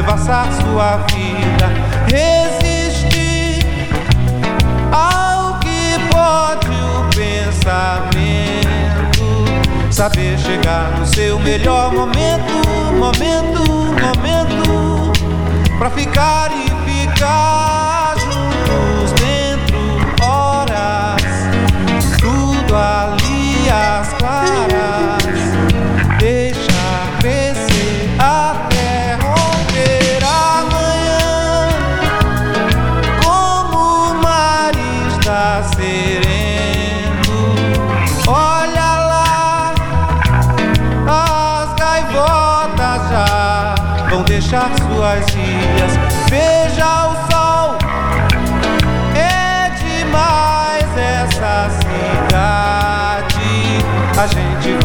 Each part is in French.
devassar sua vida. Resistir ao que pode o pensamento. Saber chegar no seu melhor momento, momento, momento. Pra ficar e ficar.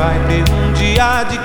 Vai ter um dia de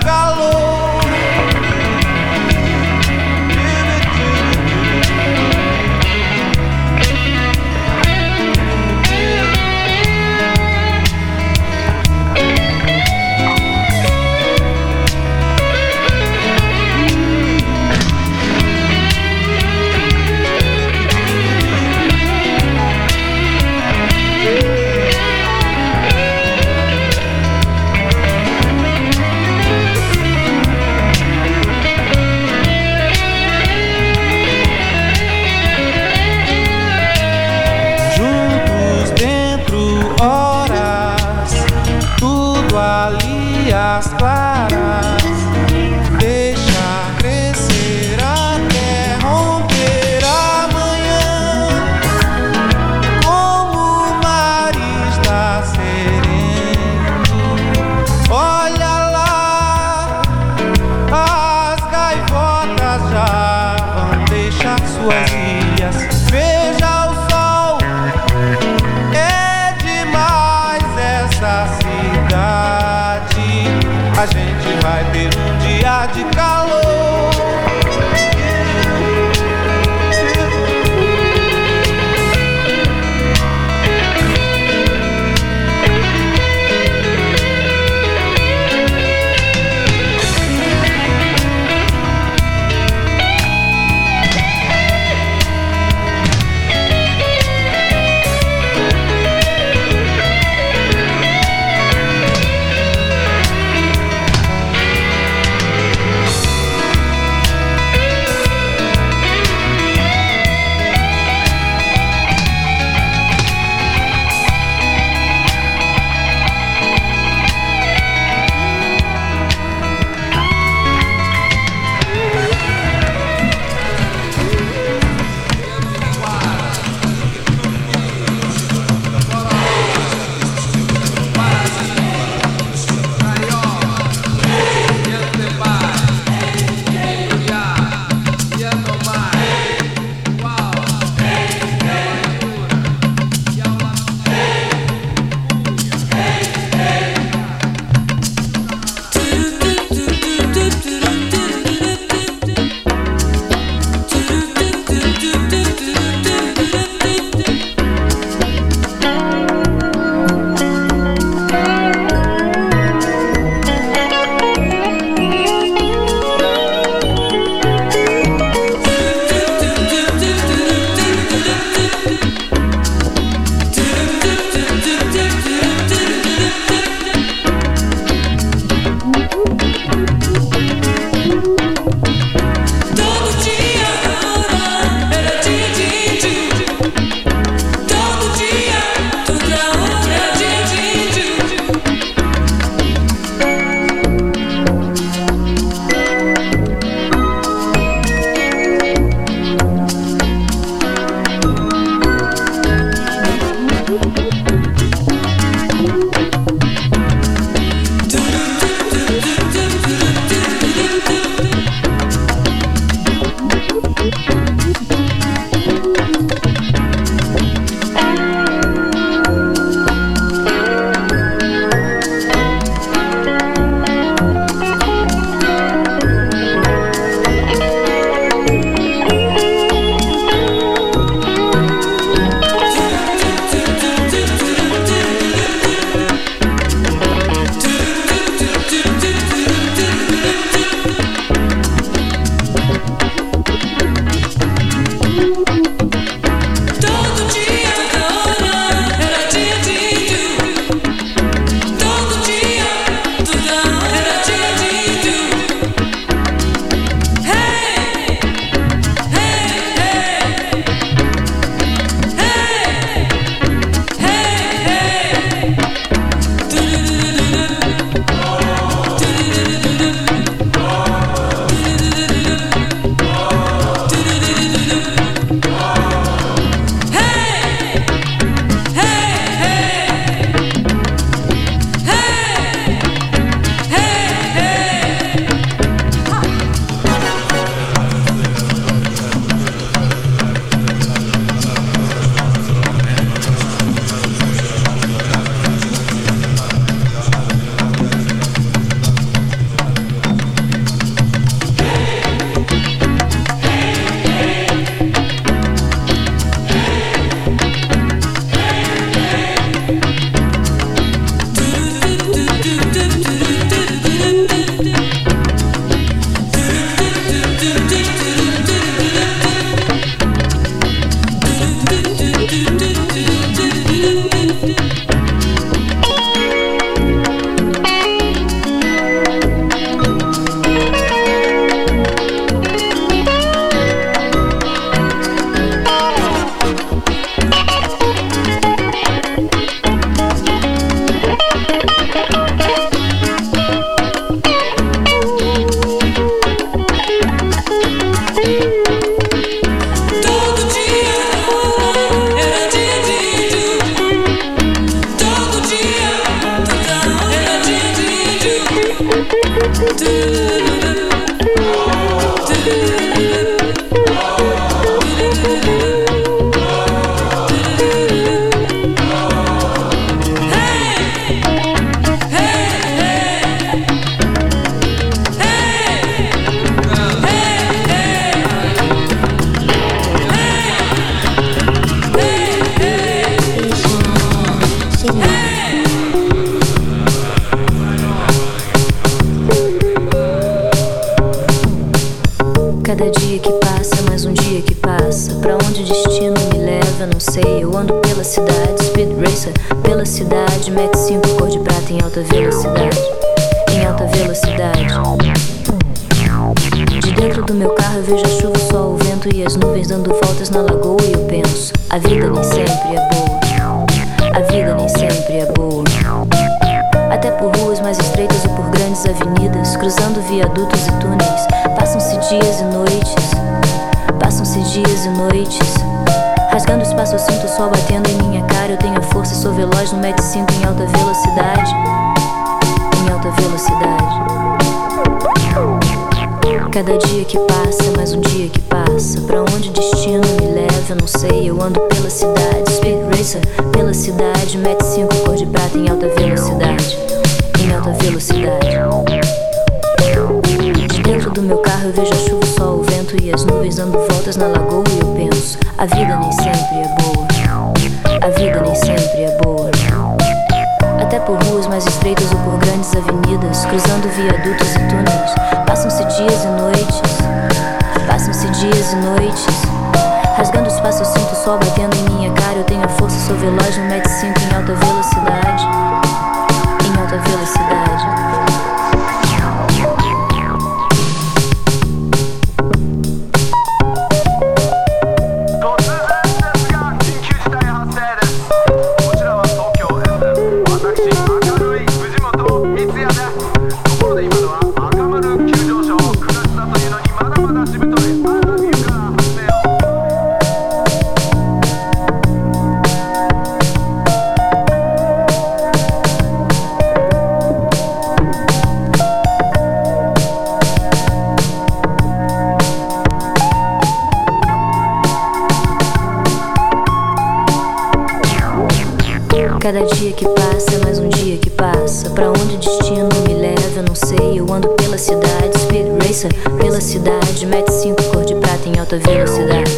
Cada dia que passa, mais um dia que passa. Pra onde o destino me leva, eu não sei. Eu ando pela cidade, speed racer, pela cidade. Met 5 cor de prata em alta velocidade.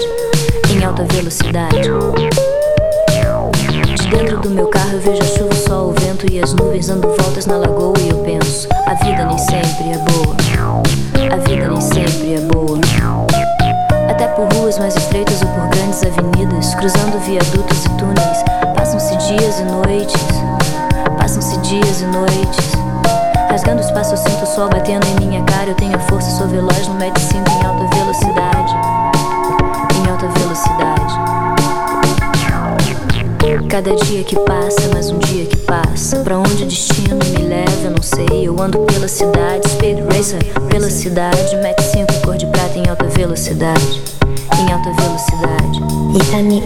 Em alta velocidade. De dentro do meu carro eu vejo a chuva, o sol, o vento e as nuvens dando voltas na lagoa. E eu penso: a vida nem sempre é boa. A vida nem sempre é boa. Até por ruas mais estreitas ou por grandes avenidas, cruzando viadutos e túneis, passam-se dias e noites. Passam-se dias e noites. Rasgando espaço, eu sinto o sol batendo em minha cara. Eu tenho a força, sou veloz no Met 5 em alta velocidade. Em alta velocidade. Cada dia que passa, mais um dia que passa. Pra onde o destino me leva, eu não sei. Eu ando pela cidade, speed racer, pela cidade. Met em alta velocidade, em alta velocidade. Tá Itami.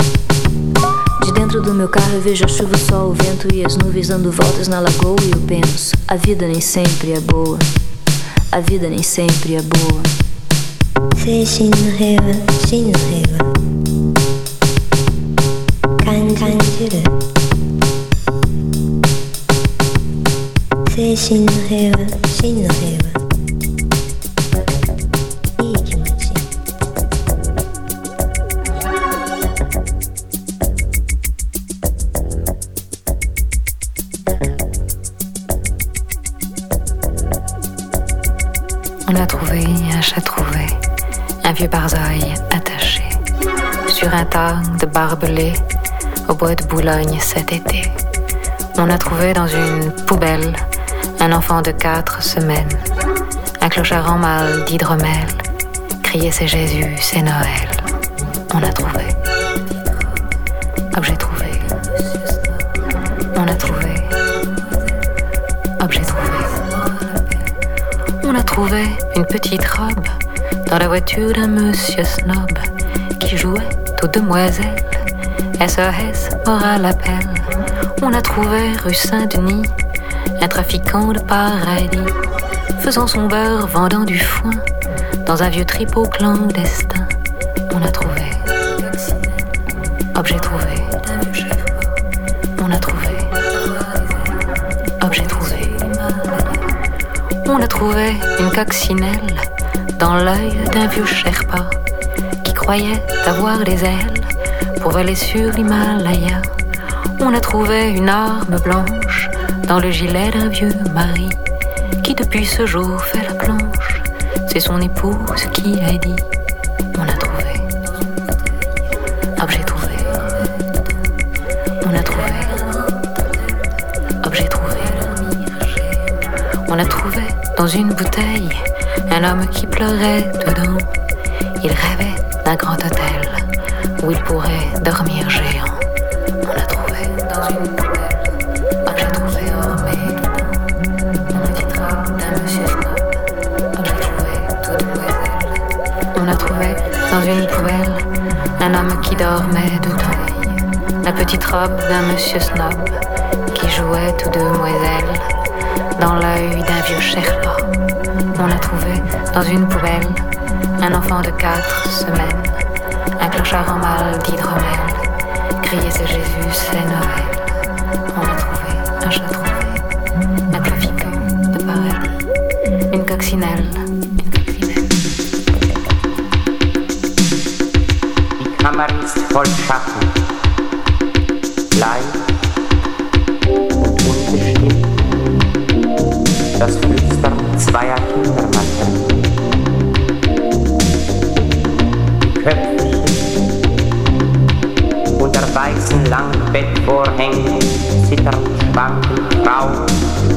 De dentro do meu carro eu vejo a chuva, o sol, o vento e as nuvens dando voltas na lagoa e eu penso: a vida nem sempre é boa. A vida nem sempre é boa. Fishing no heaven, shin no heaven. Kan no heaven, shin no. De barbelés au bois de Boulogne cet été. On a trouvé dans une poubelle un enfant de quatre semaines, un clochard en mal d'hydromel, criait c'est Jésus, c'est Noël. On a trouvé. Objet trouvé. On a trouvé. Objet trouvé. On a trouvé une petite robe dans la voiture d'un monsieur snob qui jouait aux demoiselles. SOS aura l'appel. On a trouvé rue Saint-Denis un trafiquant de paradis faisant son beurre, vendant du foin dans un vieux tripot clandestin. On a trouvé. Objet trouvé. On a trouvé. Objet trouvé. On a trouvé une coccinelle dans l'œil d'un vieux Sherpa croyait avoir les ailes pour aller sur l'Himalaya. On a trouvé une arme blanche dans le gilet d'un vieux mari qui depuis ce jour fait la planche. C'est son épouse qui l'a dit. On a trouvé. Objet trouvé. On a trouvé. Objet trouvé. On a trouvé dans une bouteille un homme qui pleurait dedans. Il rêvait d'un grand hôtel où il pourrait dormir géant. On a trouvé dans une bouteille un j'ai trouvé ormé dedans. Un petit d'un monsieur snob. Un j'ai trouvé toute demoiselle. On a trouvé dans une poubelle un homme qui dormait dedans. La petite robe d'un monsieur snob qui jouait tout demoiselle dans l'œil d'un vieux Sherpa. On a trouvé dans une poubelle un enfant de quatre semaines, un clochard en mal d'hydromel. Crier c'est Jésus, c'est Noël. On a trouvé un chat trouvé, un trafiquant de paradis, une coccinelle, une coccinelle.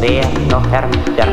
der noch Herr der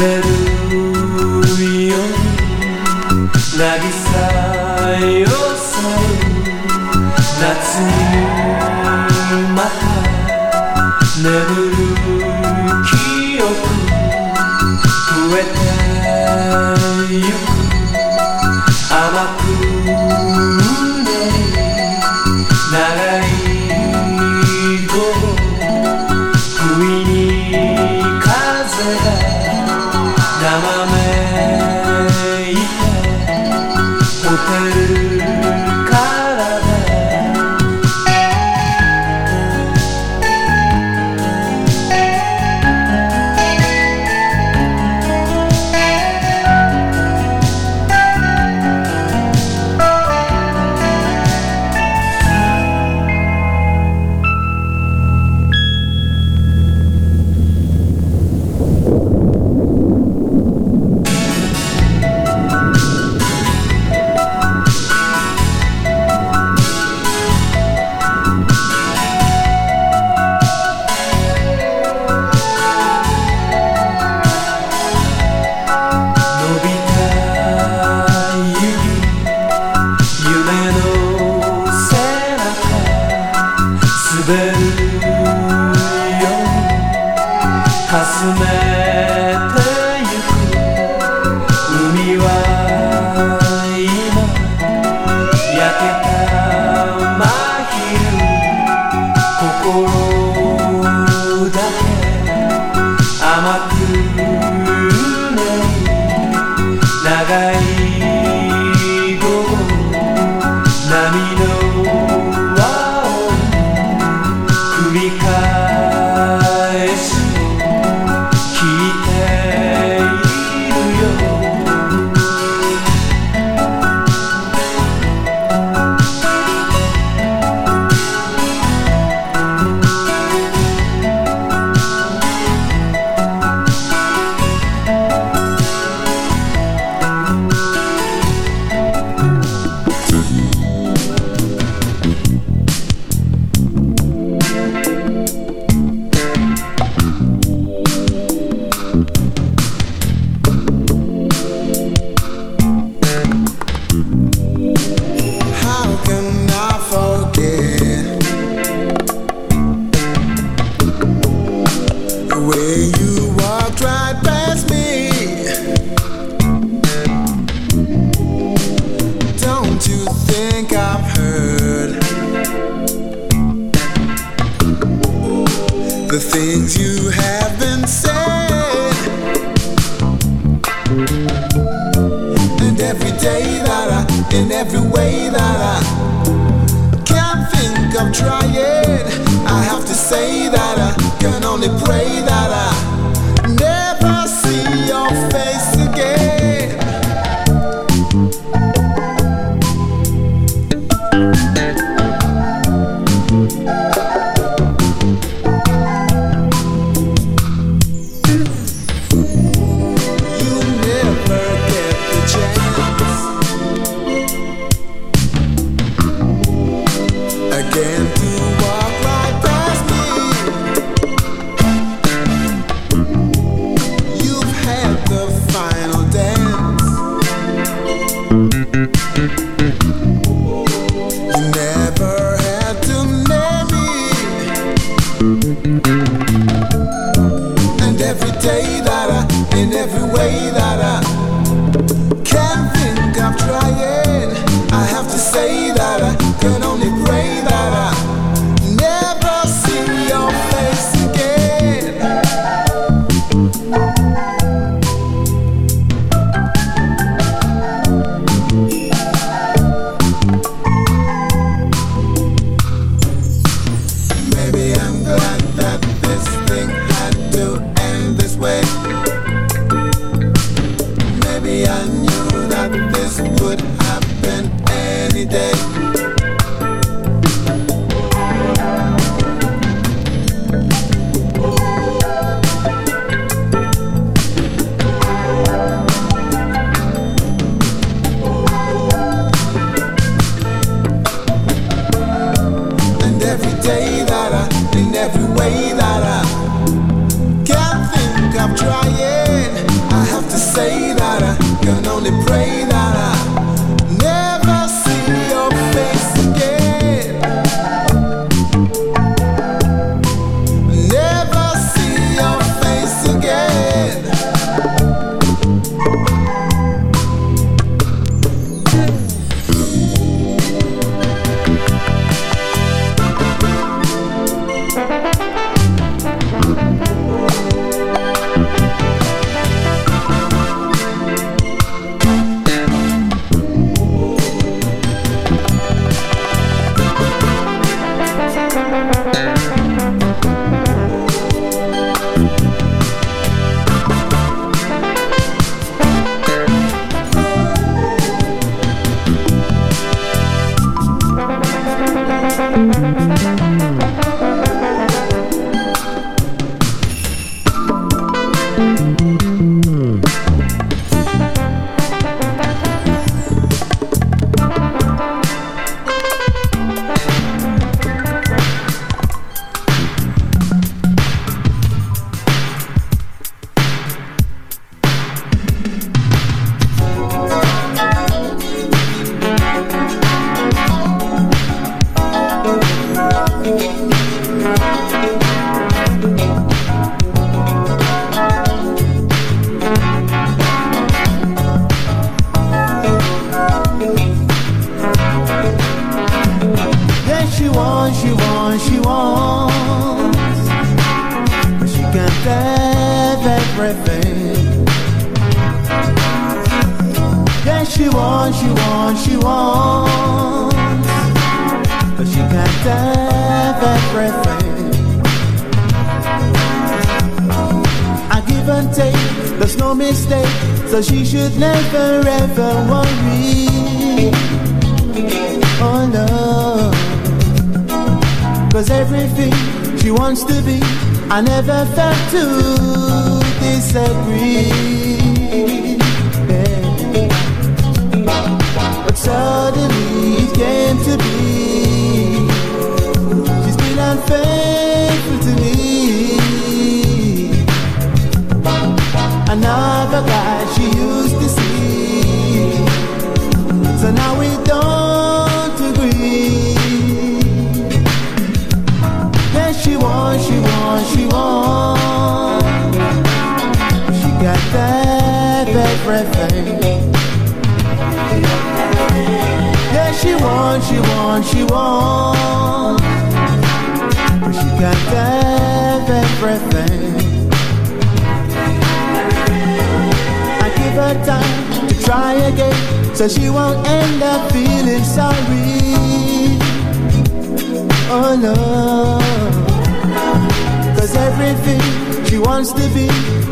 There in every day that I, in every way that I can't think of trying. I have to say that I can only pray that I.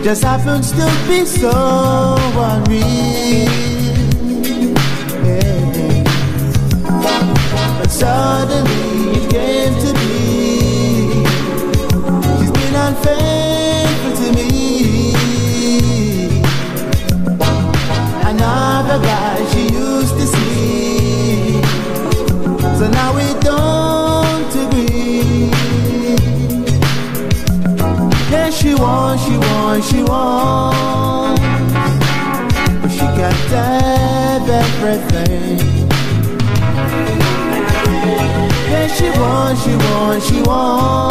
just happen to be so unreal. wants, but she got everything. Yeah, she wants, she wants, she wants.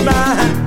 mine.